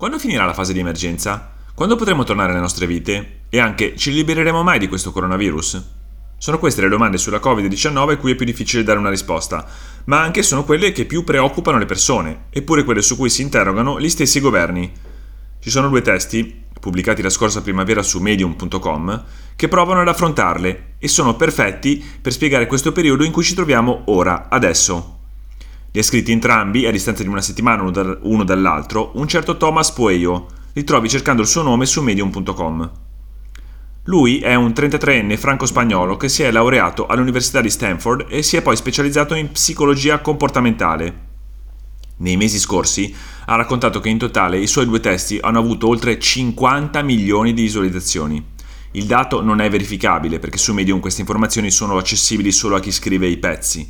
Quando finirà la fase di emergenza? Quando potremo tornare alle nostre vite? E anche, ci libereremo mai di questo coronavirus? Sono queste le domande sulla Covid-19 a cui è più difficile dare una risposta, ma anche sono quelle che più preoccupano le persone, eppure quelle su cui si interrogano gli stessi governi. Ci sono due testi, pubblicati la scorsa primavera su medium.com, che provano ad affrontarle e sono perfetti per spiegare questo periodo in cui ci troviamo ora, adesso. Li ha scritti entrambi, a distanza di una settimana uno dall'altro, un certo Thomas Pueyo. Li trovi cercando il suo nome su medium.com. Lui è un 33enne franco-spagnolo che si è laureato all'Università di Stanford e si è poi specializzato in psicologia comportamentale. Nei mesi scorsi ha raccontato che in totale i suoi due testi hanno avuto oltre 50 milioni di visualizzazioni. Il dato non è verificabile perché su Medium queste informazioni sono accessibili solo a chi scrive i pezzi,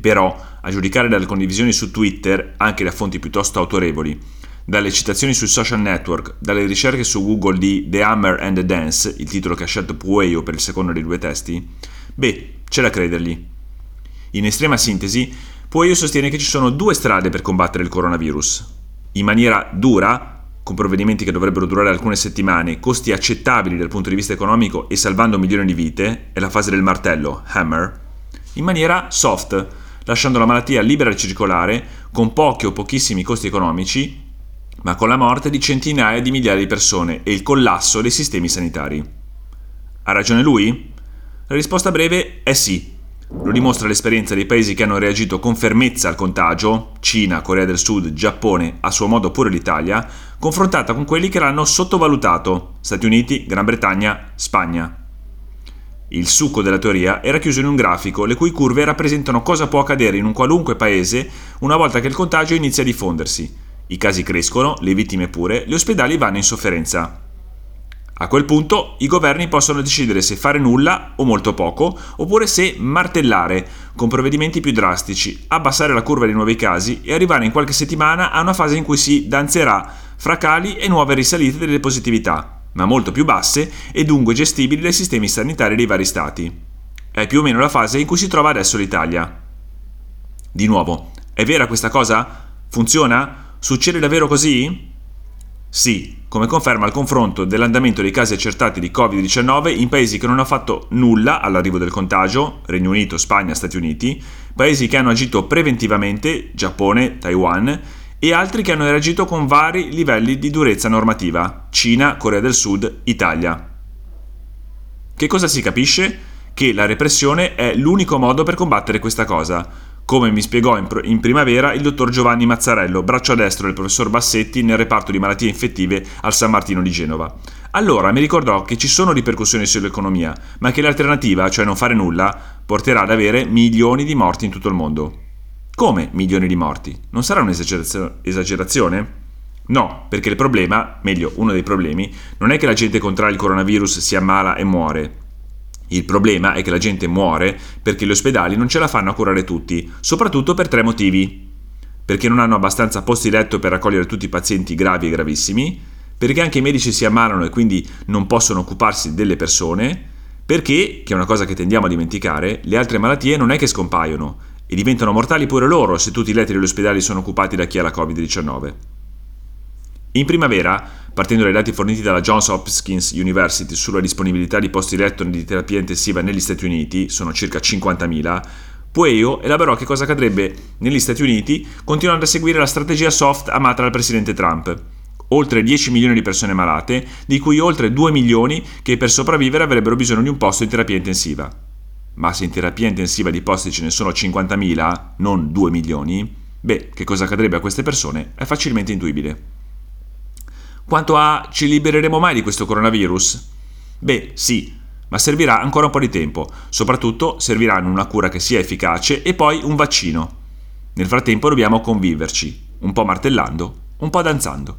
però, a giudicare dalle condivisioni su Twitter, anche da fonti piuttosto autorevoli, dalle citazioni sui social network, dalle ricerche su Google di The Hammer and the Dance, il titolo che ha scelto Pueyo per il secondo dei due testi, beh, c'è da credergli. In estrema sintesi, Pueyo sostiene che ci sono due strade per combattere il coronavirus. In maniera dura, con provvedimenti che dovrebbero durare alcune settimane, costi accettabili dal punto di vista economico e salvando milioni di vite, è la fase del martello, Hammer. In maniera soft, lasciando la malattia libera di circolare, con pochi o pochissimi costi economici, ma con la morte di centinaia di migliaia di persone e il collasso dei sistemi sanitari. Ha ragione lui? La risposta breve è sì. Lo dimostra l'esperienza dei paesi che hanno reagito con fermezza al contagio, Cina, Corea del Sud, Giappone, a suo modo pure l'Italia, confrontata con quelli che l'hanno sottovalutato, Stati Uniti, Gran Bretagna, Spagna. Il succo della teoria era chiuso in un grafico le cui curve rappresentano cosa può accadere in un qualunque paese una volta che il contagio inizia a diffondersi. I casi crescono, le vittime pure, gli ospedali vanno in sofferenza. A quel punto i governi possono decidere se fare nulla o molto poco, oppure se martellare con provvedimenti più drastici, abbassare la curva dei nuovi casi e arrivare in qualche settimana a una fase in cui si danzerà fra cali e nuove risalite delle positività ma molto più basse e dunque gestibili dai sistemi sanitari dei vari stati. È più o meno la fase in cui si trova adesso l'Italia. Di nuovo, è vera questa cosa? Funziona? Succede davvero così? Sì, come conferma il confronto dell'andamento dei casi accertati di Covid-19 in paesi che non hanno fatto nulla all'arrivo del contagio, Regno Unito, Spagna, Stati Uniti, paesi che hanno agito preventivamente, Giappone, Taiwan, e altri che hanno reagito con vari livelli di durezza normativa, Cina, Corea del Sud, Italia. Che cosa si capisce? Che la repressione è l'unico modo per combattere questa cosa, come mi spiegò in, in, primavera il dottor Giovanni Mazzarello, braccio destro del professor Bassetti nel reparto di malattie infettive al San Martino di Genova. Allora mi ricordò che ci sono ripercussioni sull'economia, ma che l'alternativa, cioè non fare nulla, porterà ad avere milioni di morti in tutto il mondo. Come milioni di morti? Non sarà un'esagerazione? No, perché il problema, meglio uno dei problemi, non è che la gente contrae il coronavirus, si ammala e muore. Il problema è che la gente muore perché gli ospedali non ce la fanno a curare tutti, soprattutto per tre motivi. Perché non hanno abbastanza posti letto per raccogliere tutti i pazienti gravi e gravissimi, perché anche i medici si ammalano e quindi non possono occuparsi delle persone, perché, che è una cosa che tendiamo a dimenticare, le altre malattie non è che scompaiono, e diventano mortali pure loro se tutti i letti degli ospedali sono occupati da chi ha la Covid-19. In primavera, partendo dai dati forniti dalla Johns Hopkins University sulla disponibilità di posti letto di terapia intensiva negli Stati Uniti, sono circa 50.000, Pueyo elaborò che cosa accadrebbe negli Stati Uniti continuando a seguire la strategia soft amata dal presidente Trump. Oltre 10 milioni di persone malate, di cui oltre 2 milioni che per sopravvivere avrebbero bisogno di un posto in terapia intensiva. Ma se in terapia intensiva di posti ce ne sono 50.000, non 2 milioni, beh, che cosa accadrebbe a queste persone è facilmente intuibile. Quanto a ci libereremo mai di questo coronavirus? Beh, sì, ma servirà ancora un po' di tempo, soprattutto serviranno una cura che sia efficace e poi un vaccino. Nel frattempo dobbiamo conviverci, un po' martellando, un po' danzando.